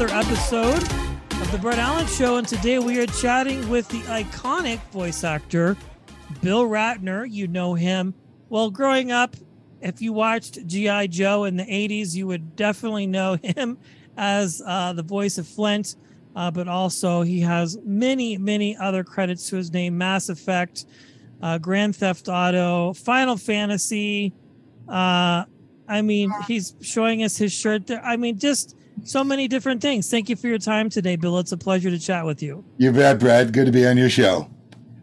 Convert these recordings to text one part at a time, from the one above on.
Another episode of the Brett Allen Show, and today we are chatting with the iconic voice actor Bill Ratner. You know him well. Growing up, if you watched GI Joe in the '80s, you would definitely know him as uh, the voice of Flint. Uh, but also, he has many, many other credits to his name: Mass Effect, uh, Grand Theft Auto, Final Fantasy. Uh, I mean, he's showing us his shirt there. I mean, just so many different things. Thank you for your time today, Bill. It's a pleasure to chat with you. You bet, Brad. Good to be on your show.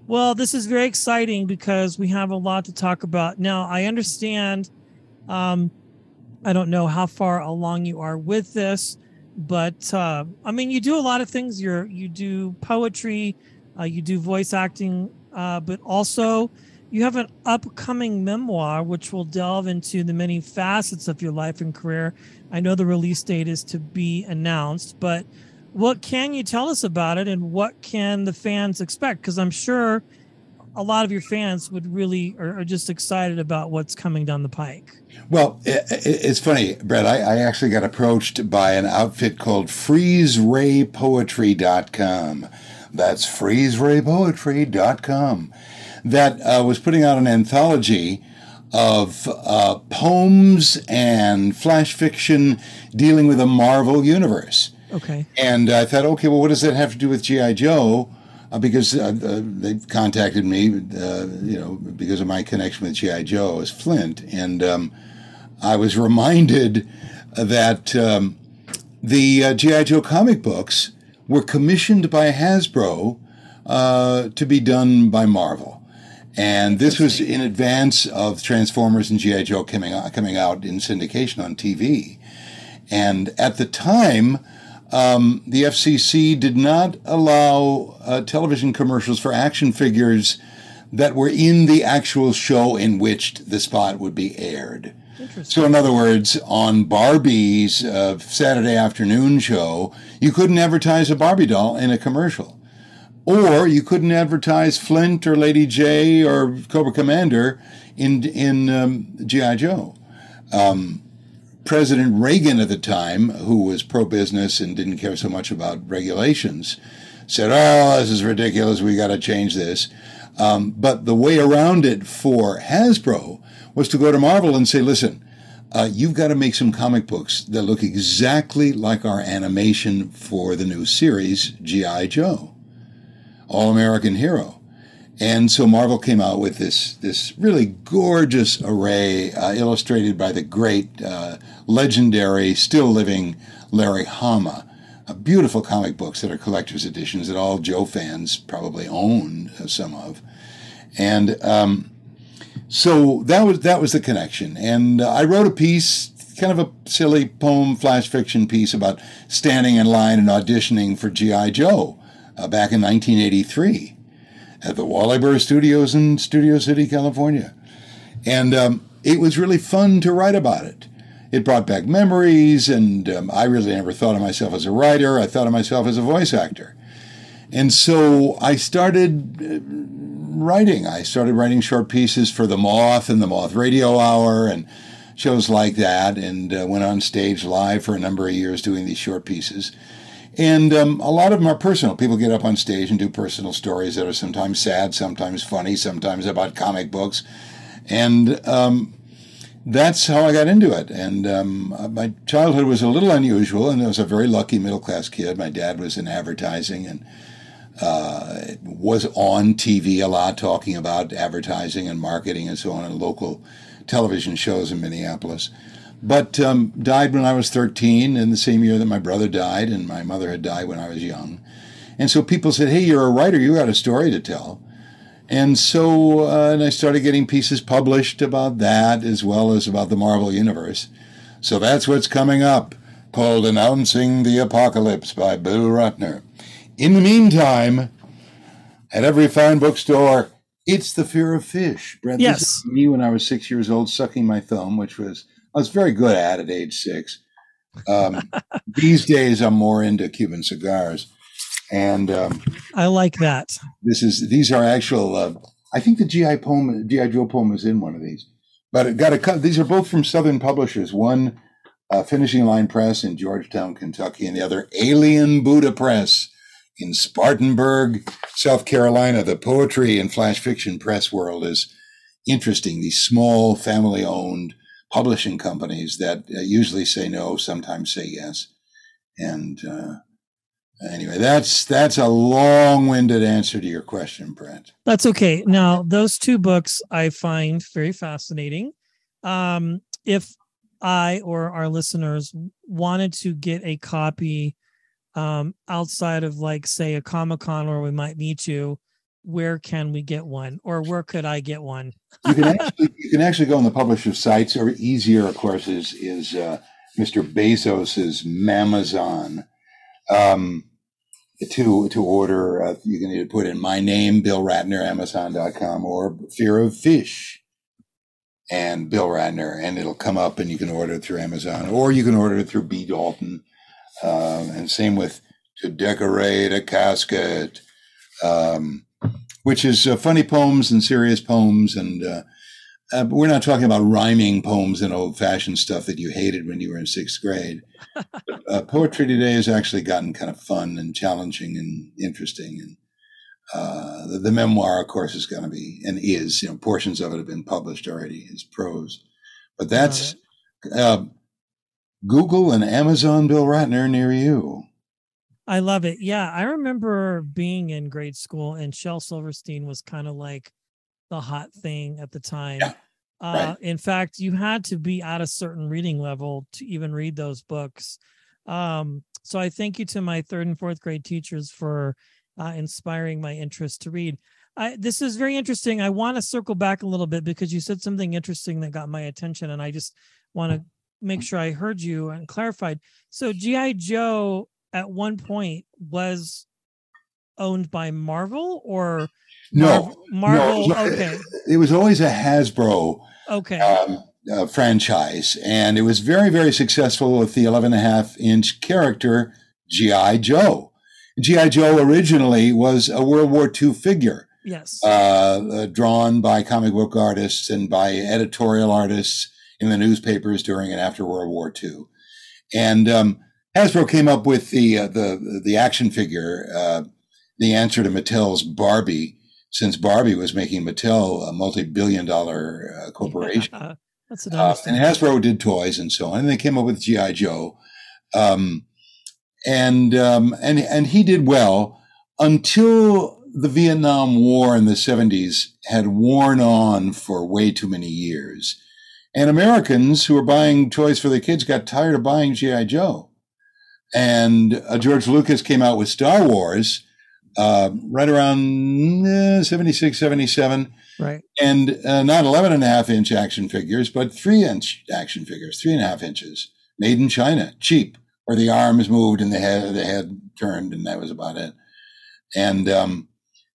Well, this is very exciting because we have a lot to talk about. Now, I understand, um, I don't know how far along you are with this, but uh, I mean, you do a lot of things. You're you do poetry, uh, you do voice acting, uh, but also you have an upcoming memoir which will delve into the many facets of your life and career. I know the release date is to be announced, but what can you tell us about it and what can the fans expect? Because I'm sure a lot of your fans would really are, are just excited about what's coming down the pike. Well, i i- it's funny, Brett. I, I actually got approached by an outfit called FreezeRayPoetry.com. That's FreezeRayPoetry.com. That uh, was putting out an anthology of uh, poems and flash fiction dealing with the Marvel universe. Okay. And I thought, okay, well, what does that have to do with GI Joe? Uh, because uh, uh, they contacted me, uh, you know, because of my connection with GI Joe as Flint, and um, I was reminded that um, the uh, GI Joe comic books were commissioned by Hasbro uh, to be done by Marvel. And this was in advance of Transformers and GI Joe coming out, coming out in syndication on TV. And at the time, um, the FCC did not allow uh, television commercials for action figures that were in the actual show in which the spot would be aired. So, in other words, on Barbie's uh, Saturday afternoon show, you couldn't advertise a Barbie doll in a commercial. Or you couldn't advertise Flint or Lady Jaye or Cobra Commander in, in um, G.I. Joe. Um, President Reagan at the time, who was pro business and didn't care so much about regulations, said, Oh, this is ridiculous. We got to change this. Um, but the way around it for Hasbro was to go to Marvel and say, Listen, uh, you've got to make some comic books that look exactly like our animation for the new series, G.I. Joe, All American Hero. And so Marvel came out with this this really gorgeous array, uh, illustrated by the great, uh, legendary, still living Larry Hama. Uh, beautiful comic books that are collector's editions that all Joe fans probably own uh, some of, and um, so that was that was the connection. And uh, I wrote a piece, kind of a silly poem, flash fiction piece about standing in line and auditioning for GI Joe uh, back in 1983 at the Wally Burr Studios in Studio City, California. And um, it was really fun to write about it. It brought back memories, and um, I really never thought of myself as a writer. I thought of myself as a voice actor. And so I started uh, writing. I started writing short pieces for The Moth and The Moth Radio Hour and shows like that, and uh, went on stage live for a number of years doing these short pieces. And um, a lot of them are personal. People get up on stage and do personal stories that are sometimes sad, sometimes funny, sometimes about comic books. And um, that's how I got into it. And um, my childhood was a little unusual, and I was a very lucky middle class kid. My dad was in advertising and uh, was on TV a lot, talking about advertising and marketing and so on, in local television shows in Minneapolis. But um, died when I was 13, in the same year that my brother died, and my mother had died when I was young. And so people said, "Hey, you're a writer. You got a story to tell." And so, uh, and I started getting pieces published about that as well as about the Marvel Universe. So that's what's coming up, called Announcing the Apocalypse by Bill Ratner. In the meantime, at every fine bookstore, it's the fear of fish. Brent, yes. This is me when I was six years old, sucking my thumb, which was I was very good at at age six. Um, these days, I'm more into Cuban cigars and um, I like that. This is these are actual. Uh, I think the GI poem, GI Joe poem, is in one of these, but it got a cut. These are both from Southern publishers. One, uh, Finishing Line Press in Georgetown, Kentucky, and the other, Alien Buddha Press in Spartanburg, South Carolina. The poetry and flash fiction press world is interesting. These small, family-owned publishing companies that uh, usually say no, sometimes say yes, and uh, Anyway, that's that's a long-winded answer to your question, Brent. That's okay. Now, those two books I find very fascinating. Um, if I or our listeners wanted to get a copy um, outside of, like, say, a Comic Con where we might meet you, where can we get one, or where could I get one? you can actually you can actually go on the publisher's sites, or easier, of course, is is uh, Mr. Bezos's Mamazon um, to to order, uh, you can either put in my name, Bill Ratner, Amazon.com, or Fear of Fish and Bill Ratner, and it'll come up and you can order it through Amazon, or you can order it through B. Dalton. Um, and same with To Decorate a Casket, um, which is uh, funny poems and serious poems and uh, uh, but we're not talking about rhyming poems and old fashioned stuff that you hated when you were in sixth grade. uh, poetry today has actually gotten kind of fun and challenging and interesting. And uh, the, the, memoir, of course, is going to be and is, you know, portions of it have been published already as prose. But that's uh, Google and Amazon Bill Ratner near you. I love it. Yeah. I remember being in grade school and Shel Silverstein was kind of like, the hot thing at the time. Yeah. Uh, right. In fact, you had to be at a certain reading level to even read those books. Um, so I thank you to my third and fourth grade teachers for uh, inspiring my interest to read. I, this is very interesting. I want to circle back a little bit because you said something interesting that got my attention, and I just want to make sure I heard you and clarified. So GI Joe at one point was owned by Marvel, or no, Marvel. No, okay, it was always a Hasbro. Okay. Um, uh, franchise, and it was very, very successful with the 11 and a half inch character GI Joe. GI Joe originally was a World War II figure. Yes. Uh, uh, drawn by comic book artists and by editorial artists in the newspapers during and after World War II. And um, Hasbro came up with the uh, the the action figure, uh, the answer to Mattel's Barbie, since Barbie was making Mattel a multi-billion dollar uh, corporation. That's uh, and Hasbro did toys and so on. And they came up with GI Joe, um, and um, and and he did well until the Vietnam War in the seventies had worn on for way too many years, and Americans who were buying toys for their kids got tired of buying GI Joe, and uh, George Lucas came out with Star Wars uh, right around eh, 76, 77. Right. And uh, not 11 and a half inch action figures, but three inch action figures, three and a half inches, made in China, cheap, where the arms moved and the head, the head turned, and that was about it. And um,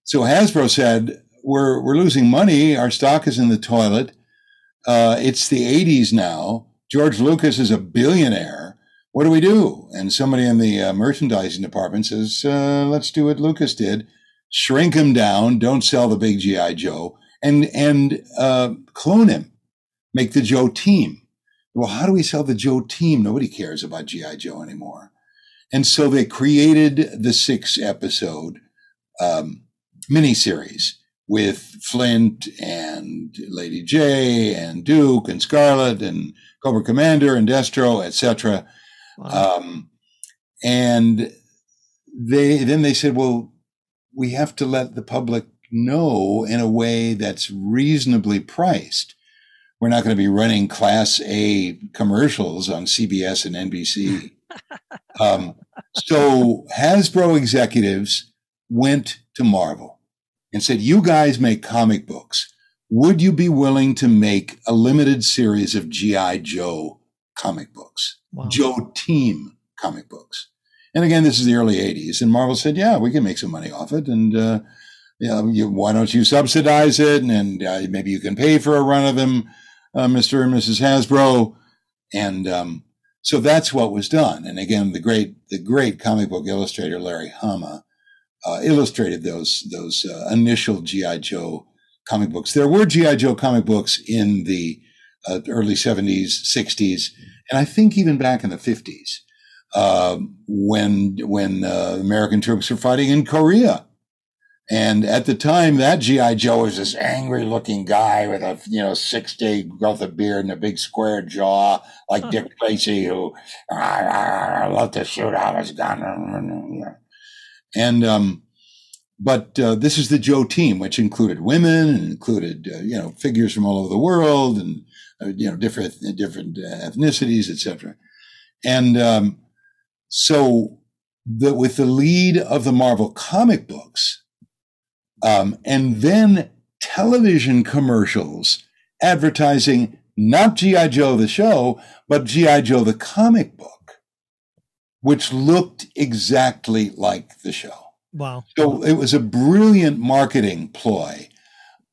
so Hasbro said, we're, we're losing money. Our stock is in the toilet. Uh, it's the 80s now. George Lucas is a billionaire what do we do? And somebody in the uh, merchandising department says, uh, let's do what Lucas did. Shrink him down. Don't sell the big GI Joe and, and, uh, clone him. Make the Joe team. Well, how do we sell the Joe team? Nobody cares about GI Joe anymore. And so they created the six episode um, miniseries with Flint and Lady Jaye and Duke and Scarlett and Cobra Commander and Destro, etc. Wow. Um, and they then they said, well, we have to let the public know in a way that's reasonably priced. We're not going to be running Class A commercials on CBS and NBC. um, so Hasbro executives went to Marvel and said, You guys make comic books. Would you be willing to make a limited series of G.I. Joe comic books? Wow. Joe Team comic books. And again, this is the early 80s. And Marvel said, Yeah, we can make some money off it. And, uh, you why don't you subsidize it? And, and uh, maybe you can pay for a run of them, uh, Mr. and Mrs. Hasbro. And um, so that's what was done. And again, the great, the great comic book illustrator, Larry Hama, uh, illustrated those those uh, initial GI Joe comic books. There were GI Joe comic books in the uh, early '70s, '60s, and I think even back in the '50s um, when when uh, American troops were fighting in Korea. And at the time, that GI Joe was this angry-looking guy with a you know six-day growth of beard and a big square jaw, like Dick Tracy, who I, I, I love to shoot out his gun. And, um, but uh, this is the Joe team, which included women and included, uh, you know, figures from all over the world and, uh, you know, different, different uh, ethnicities, etc. And, um, so the, with the lead of the Marvel comic books, um, and then television commercials advertising not G.I. Joe the show, but G.I. Joe the comic book which looked exactly like the show. Wow. So it was a brilliant marketing ploy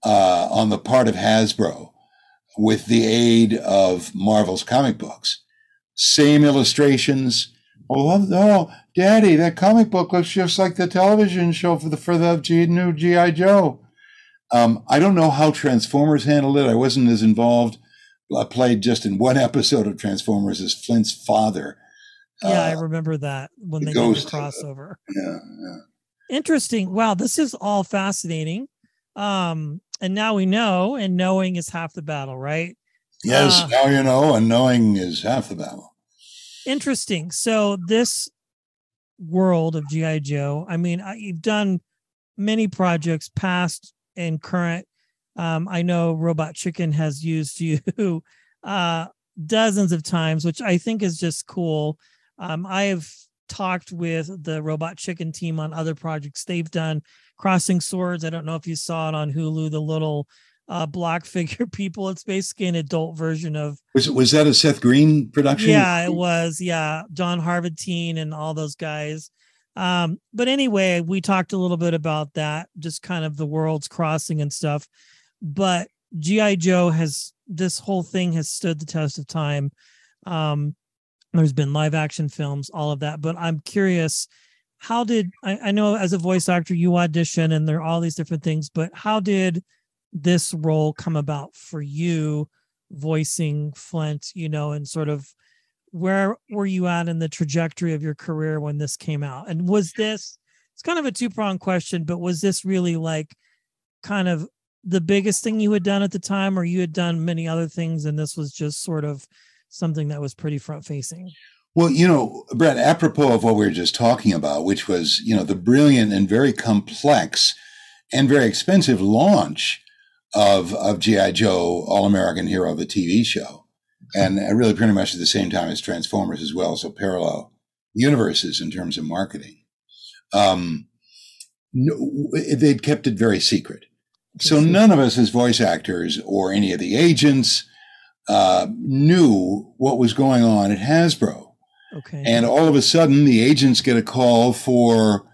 uh, on the part of Hasbro with the aid of Marvel's comic books. Same illustrations. Oh, oh, Daddy, that comic book looks just like the television show for the for the G, new GI Joe. Um, I don't know how Transformers handled it. I wasn't as involved. I played just in one episode of Transformers as Flint's father yeah, uh, I remember that when they did the crossover. Yeah, yeah. Interesting. Wow, this is all fascinating. Um, and now we know, and knowing is half the battle, right? Yes, uh, now you know, and knowing is half the battle. Interesting. So this world of GI Joe, I mean, you've done many projects, past and current. Um, I know Robot Chicken has used you uh, dozens of times, which I think is just cool. Um, I have talked with the Robot Chicken team on other projects they've done. Crossing Swords. I don't know if you saw it on Hulu. The little uh, block figure people. It's basically an adult version of. Was was that a Seth Green production? Yeah, it was. Yeah, John Harvatine and all those guys. Um, but anyway, we talked a little bit about that, just kind of the worlds crossing and stuff. But GI Joe has this whole thing has stood the test of time. Um, there's been live action films, all of that. But I'm curious, how did I, I know as a voice actor you audition and there are all these different things, but how did this role come about for you voicing Flint, you know, and sort of where were you at in the trajectory of your career when this came out? And was this it's kind of a two-pronged question, but was this really like kind of the biggest thing you had done at the time or you had done many other things and this was just sort of something that was pretty front facing. Well, you know, Brett, apropos of what we were just talking about, which was, you know, the brilliant and very complex and very expensive launch of, of G.I. Joe, All American Hero, the TV show. And really pretty much at the same time as Transformers as well. So parallel universes in terms of marketing. Um, no, they'd kept it very secret. So none of us as voice actors or any of the agents uh, knew what was going on at Hasbro. Okay. And all of a sudden, the agents get a call for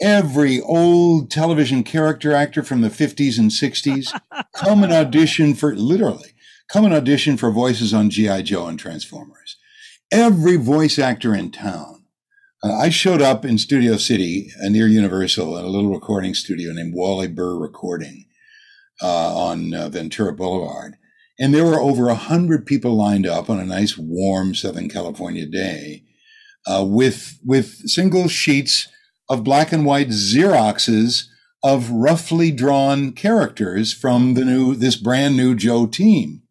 every old television character actor from the 50s and 60s come and audition for literally come and audition for voices on GI Joe and Transformers. Every voice actor in town. Uh, I showed up in Studio City uh, near Universal at a little recording studio named Wally Burr Recording uh, on uh, Ventura Boulevard. And there were over a hundred people lined up on a nice, warm Southern California day uh, with with single sheets of black and white Xeroxes of roughly drawn characters from the new this brand new Joe team.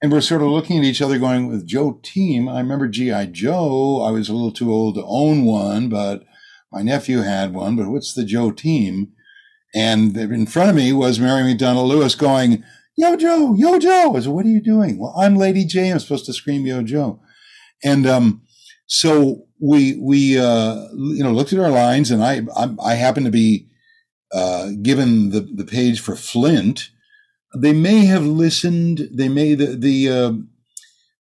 And we're sort of looking at each other going, with Joe team, I remember G.I. Joe. I was a little too old to own one, but my nephew had one. But what's the Joe team? And in front of me was Mary McDonald Lewis going, Yo, Joe, Yo, Joe. I said, What are you doing? Well, I'm Lady Jaye. I'm supposed to scream Yo, Joe. And um, so we, we uh, you know, looked at our lines, and I, I, I happened to be uh, given the, the page for Flint they may have listened. They may the the uh,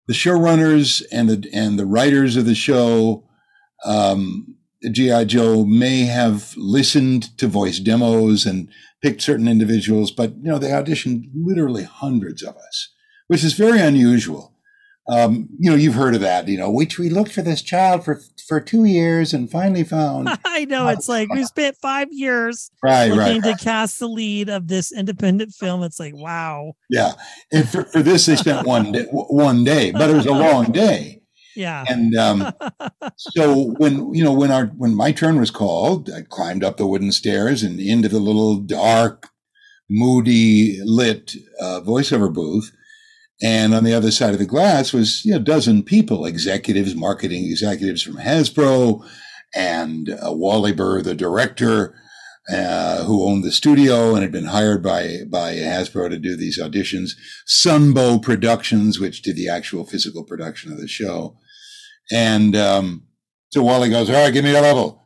the showrunners and the and the writers of the show, um, GI Joe may have listened to voice demos and picked certain individuals, but you know they auditioned literally hundreds of us, which is very unusual um, you know, you've heard of that, you know, which we looked for this child for for two years and finally found. I know it's like we spent five years right, looking right, right. to cast the lead of this independent film. It's like wow. Yeah, and for, for this they spent one day, one day, but it was a long day. Yeah, and um, so when you know when our when my turn was called, I climbed up the wooden stairs and into the little dark, moody lit uh, voiceover booth. And on the other side of the glass was you know, a dozen people, executives, marketing executives from Hasbro, and uh, Wally Burr, the director, uh, who owned the studio and had been hired by by Hasbro to do these auditions. Sunbow Productions, which did the actual physical production of the show. And um, so Wally goes, "All right, give me a level."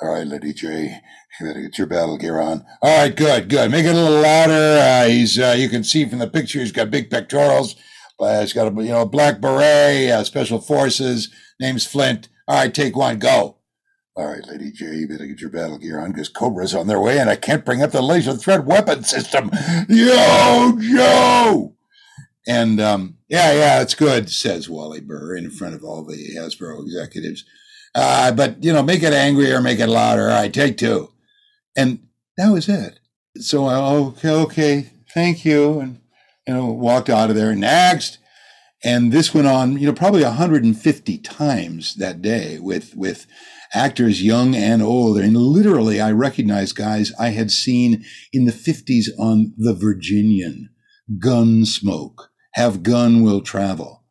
All right, Lady Jaye, you better get your battle gear on. All right, good, good. Make it a little louder. Uh, he's, uh, you can see from the picture, he's got big pectorals. He's got a, you know, black beret, uh, special forces. Name's Flint. All right, take one, go. All right, Lady Jaye, you better get your battle gear on because Cobra's on their way and I can't bring up the laser threat weapon system. Yo, Joe! And, um, yeah, yeah, it's good, says Wally Burr in front of all the Hasbro executives. Uh, but, you know, make it angrier, make it louder. Right, take two. And that was it. So I, okay, okay, thank you. And, you know, walked out of there. Next. And this went on, you know, probably 150 times that day with, with actors young and old. And literally, I recognized guys I had seen in the 50s on The Virginian, Gunsmoke, Have Gun Will Travel.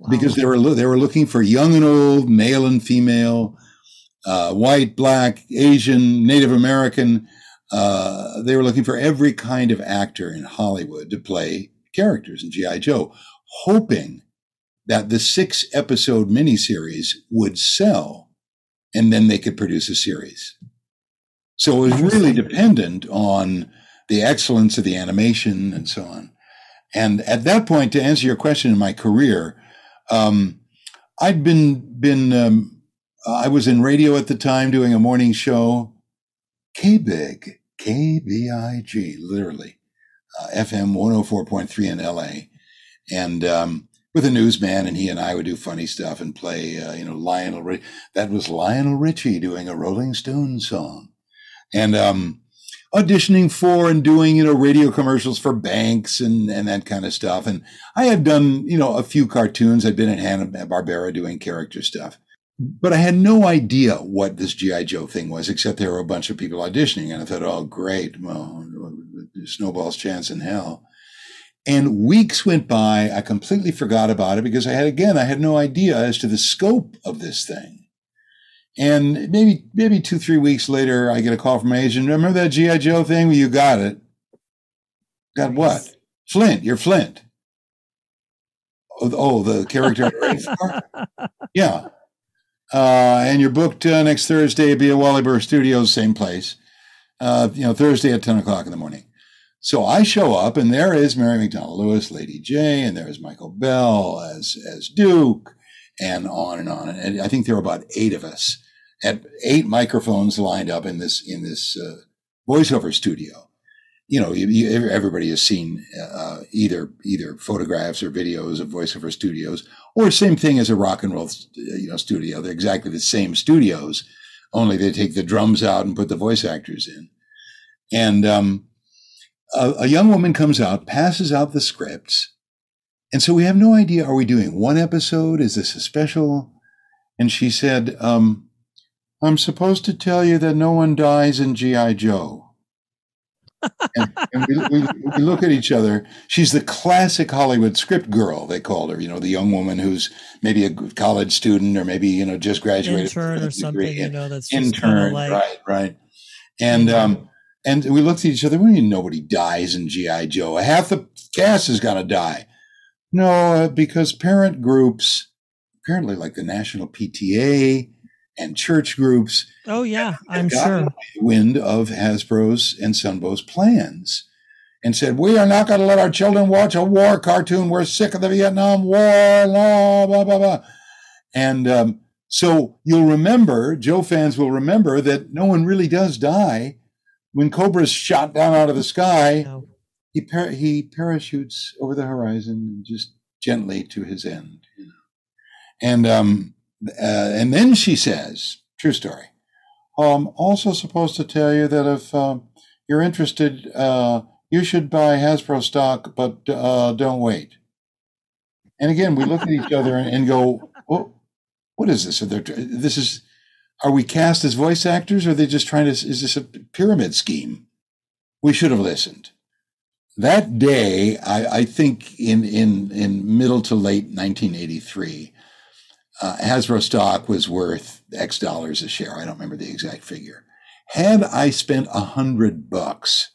Wow. Because they were, they were looking for young and old, male and female, uh, white, black, Asian, Native American. Uh, they were looking for every kind of actor in Hollywood to play characters in G.I. Joe, hoping that the six episode miniseries would sell and then they could produce a series. So it was really dependent on the excellence of the animation and so on. And at that point, to answer your question in my career, um, I'd been been um, I was in radio at the time doing a morning show, K-Big, K-B-I-G, literally, uh, FM 104.3 in LA. And, um, with a newsman and he and I would do funny stuff and play, uh, you know, Lionel, Rich- that was Lionel Richie doing a Rolling Stones song. And, um, auditioning for and doing, you know, radio commercials for banks and, and that kind of stuff. And I had done, you know, a few cartoons. I'd been at Hanna-Barbera doing character stuff. But I had no idea what this G.I. Joe thing was, except there were a bunch of people auditioning. And I thought, oh, great. Well, snowball's chance in hell. And weeks went by. I completely forgot about it because I had, again, I had no idea as to the scope of this thing. And maybe, maybe two, three weeks later, I get a call from my agent. Remember that G.I. Joe thing? Well, you got it. Got what? Flint. You're Flint. Oh, oh the character. yeah. Uh, and you're booked uh, next Thursday at Bia Wally Burr Studios, same place. Uh, you know, Thursday at 10 o'clock in the morning. So I show up, and there is Mary McDonald Lewis, Lady Jaye, and there's Michael Bell as as Duke, and on and on. And I think there were about eight of us at eight microphones lined up in this in this uh, voiceover studio you know, you, you, everybody has seen uh, either either photographs or videos of voiceover studios, or same thing as a rock and roll, you know, studio. They're exactly the same studios, only they take the drums out and put the voice actors in. And um, a, a young woman comes out, passes out the scripts, and so we have no idea: are we doing one episode? Is this a special? and she said, um, "I'm supposed to tell you that no one dies in GI Joe." and, and we, we, we, look at each other. She's the classic Hollywood script girl, they called her. You know, the young woman who's maybe a college student or maybe you know just graduated intern or something. You know, that's intern, like, right, right. And um, and we looked at each other. We didn't nobody dies in GI Joe. Half the cast is gonna die. No, because parent groups, apparently like the National PTA and church groups. Oh yeah, I'm sure. Wind of Hasbro's and Sunbow's plans, and said, "We are not going to let our children watch a war cartoon. We're sick of the Vietnam War." Blah blah blah blah. And um, so you'll remember, Joe fans will remember that no one really does die when Cobra's shot down out of the sky. No. He par- he parachutes over the horizon just gently to his end. You know? And um, uh, and then she says, true story. I'm also supposed to tell you that if um, you're interested, uh, you should buy Hasbro stock, but uh, don't wait. And again, we look at each other and, and go, oh, "What is this? Are there, this is are we cast as voice actors, or are they just trying to? Is this a pyramid scheme?" We should have listened. That day, I, I think in in in middle to late 1983, uh, Hasbro stock was worth X dollars a share. I don't remember the exact figure. Had I spent a hundred bucks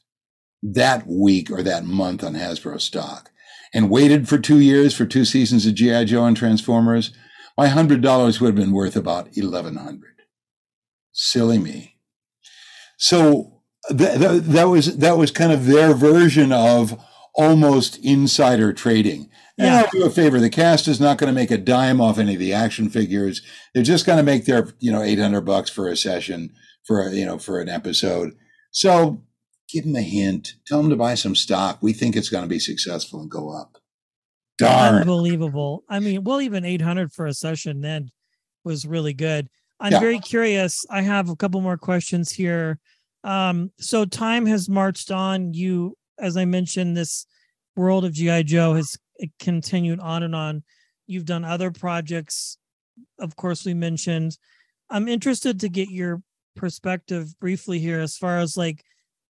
that week or that month on Hasbro stock and waited for two years for two seasons of G.I. Joe and Transformers, my hundred dollars would have been worth about eleven hundred. Silly me. So th- th- that was that was kind of their version of almost insider trading. And yeah. I'll do a favor. The cast is not going to make a dime off any of the action figures. They're just going to make their, you know, 800 bucks for a session for, a, you know, for an episode. So give them a hint. Tell them to buy some stock. We think it's going to be successful and go up. Darn. Unbelievable. I mean, well, even 800 for a session then was really good. I'm yeah. very curious. I have a couple more questions here. Um, so time has marched on. You, as I mentioned, this world of GI Joe has continued on and on. You've done other projects, of course, we mentioned. I'm interested to get your perspective briefly here as far as like,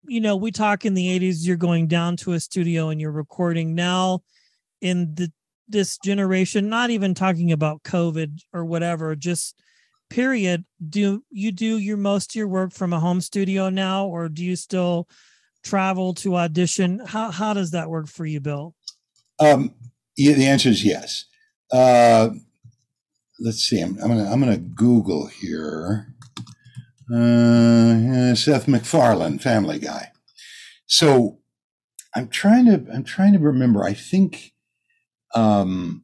you know, we talk in the 80s, you're going down to a studio and you're recording now in the this generation, not even talking about COVID or whatever, just period. Do you do your most of your work from a home studio now, or do you still travel to audition? How how does that work for you, Bill? Um, yeah, the answer is yes. Uh, let's see. I'm, I'm, gonna I'm gonna Google here. Uh, Seth MacFarlane, Family Guy. So I'm trying to I'm trying to remember. I think um,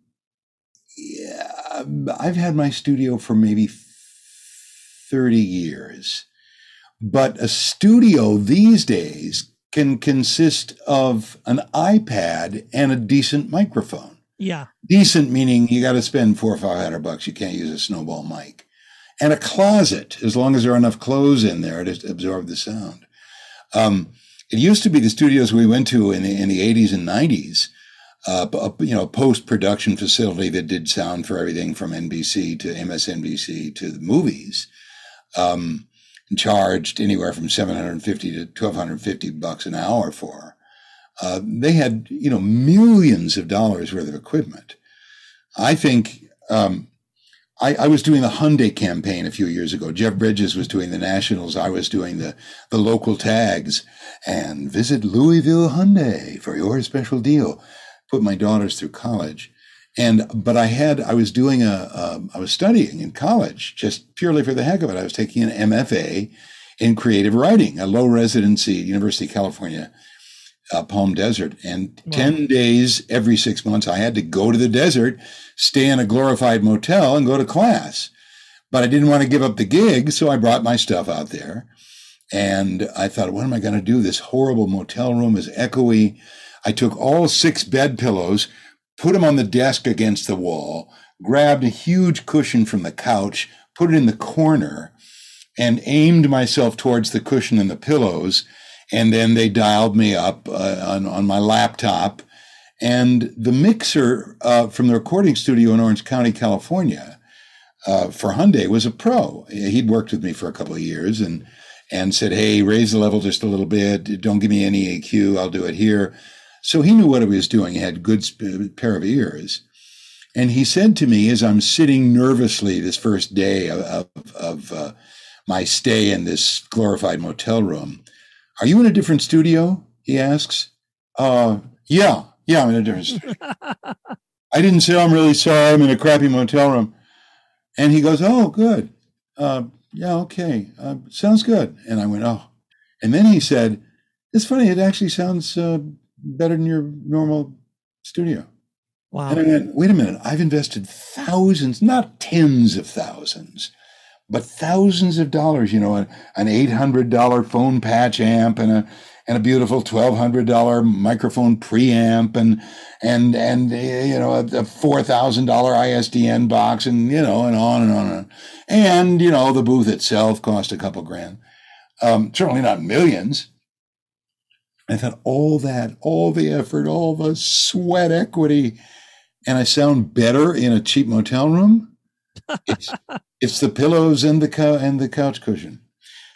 yeah, I've had my studio for maybe 30 years. But a studio these days can consist of an iPad and a decent microphone. Yeah. Decent meaning you got to spend four or five hundred bucks. You can't use a snowball mic. And a closet, as long as there are enough clothes in there to absorb the sound. Um, it used to be the studios we went to in the, in the 80s and 90s, uh, a, you know, post production facility that did sound for everything from NBC to MSNBC to the movies. Um, charged anywhere from 750 to 1250 bucks an hour for. Uh, they had, you know, millions of dollars worth of equipment. I think um, I, I, was doing the Hyundai campaign a few years ago. Jeff Bridges was doing the Nationals. I was doing the, the local tags. And visit Louisville Hyundai for your special deal. Put my daughters through college. And, but I had, I was doing a, a, I was studying in college just purely for the heck of it. I was taking an MFA in creative writing, a low residency at University of California, uh, Palm Desert. And wow. 10 days every six months, I had to go to the desert, stay in a glorified motel and go to class. But I didn't want to give up the gig. So I brought my stuff out there. And I thought, what am I going to do? This horrible motel room is echoey. I took all six bed pillows, put him on the desk against the wall, grabbed a huge cushion from the couch, put it in the corner, and aimed myself towards the cushion and the pillows. And then they dialed me up uh, on, on my laptop. And the mixer uh, from the recording studio in Orange County, California, uh, for Hyundai was a pro. He'd worked with me for a couple of years and and said, "Hey, raise the level just a little bit. Don't give me any EQ. I'll do it here." So he knew what he was doing. He had a good pair of ears. And he said to me as I'm sitting nervously this first day of, of, uh, my stay in this glorified motel room, Are you in a different studio? He asks. Uh, yeah, yeah, I'm in a different studio. I didn't say I'm really sorry. I'm in a crappy motel room. And he goes, Oh, good. Uh, yeah, okay. Uh, sounds good. And I went, Oh. And then he said, It's funny. It actually sounds uh, better than your normal studio. Wow. And I went, Wait a minute. I've invested thousands, not tens of thousands, but thousands of dollars, you know, an, an $800 phone patch amp and a, and a beautiful $1,200 microphone preamp and, and, and, you know, a, a $4,000 ISDN box and, you know, and on and on and on. And, you know, the booth itself cost a couple grand. Um, certainly not millions. I thought all that, all the effort, all the sweat equity, and I sound better in a cheap motel room. It's, it's the pillows and the co- and the couch cushion.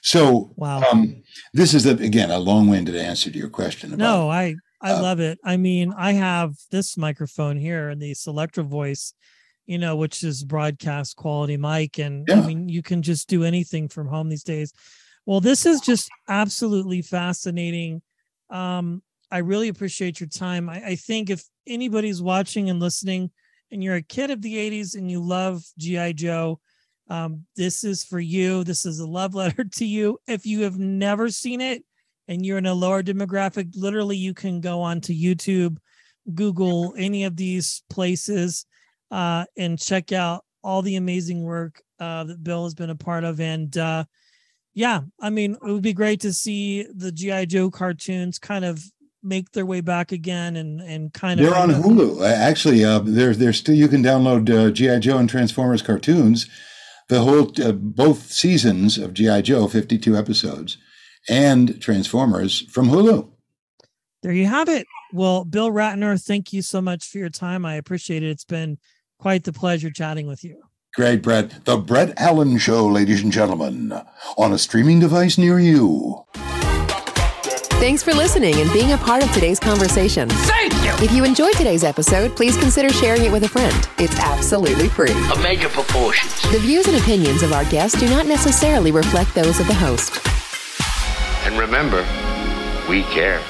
So, wow. Um, this is a, again a long-winded answer to your question. About, no, I I uh, love it. I mean, I have this microphone here and the Selectra Voice, you know, which is broadcast quality mic, and Yeah. I mean, you can just do anything from home these days. Well, this is just absolutely fascinating. Um, I really appreciate your time. I, I think if anybody's watching and listening, and you're a kid of the '80s and you love GI Joe, um, this is for you. This is a love letter to you. If you have never seen it and you're in a lower demographic, literally you can go onto YouTube, Google any of these places, uh, and check out all the amazing work uh, that Bill has been a part of. And uh, yeah, I mean, it would be great to see the GI Joe cartoons kind of make their way back again and and kind of They're on Hulu. Actually, uh, there's there's still you can download uh, GI Joe and Transformers cartoons, the whole uh, both seasons of GI Joe, 52 episodes, and Transformers from Hulu. there you have it. Well, Bill Ratner, thank you so much for your time. I appreciate it. It's been quite the pleasure chatting with you. Great, Brett. The Brett Allen Show, ladies and gentlemen, on a streaming device near you. Thanks for listening and being a part of today's conversation. Thank you. If you enjoyed today's episode, please consider sharing it with a friend. It's absolutely free. A major proportions. The views and opinions of our guests do not necessarily reflect those of the host. And remember, we care.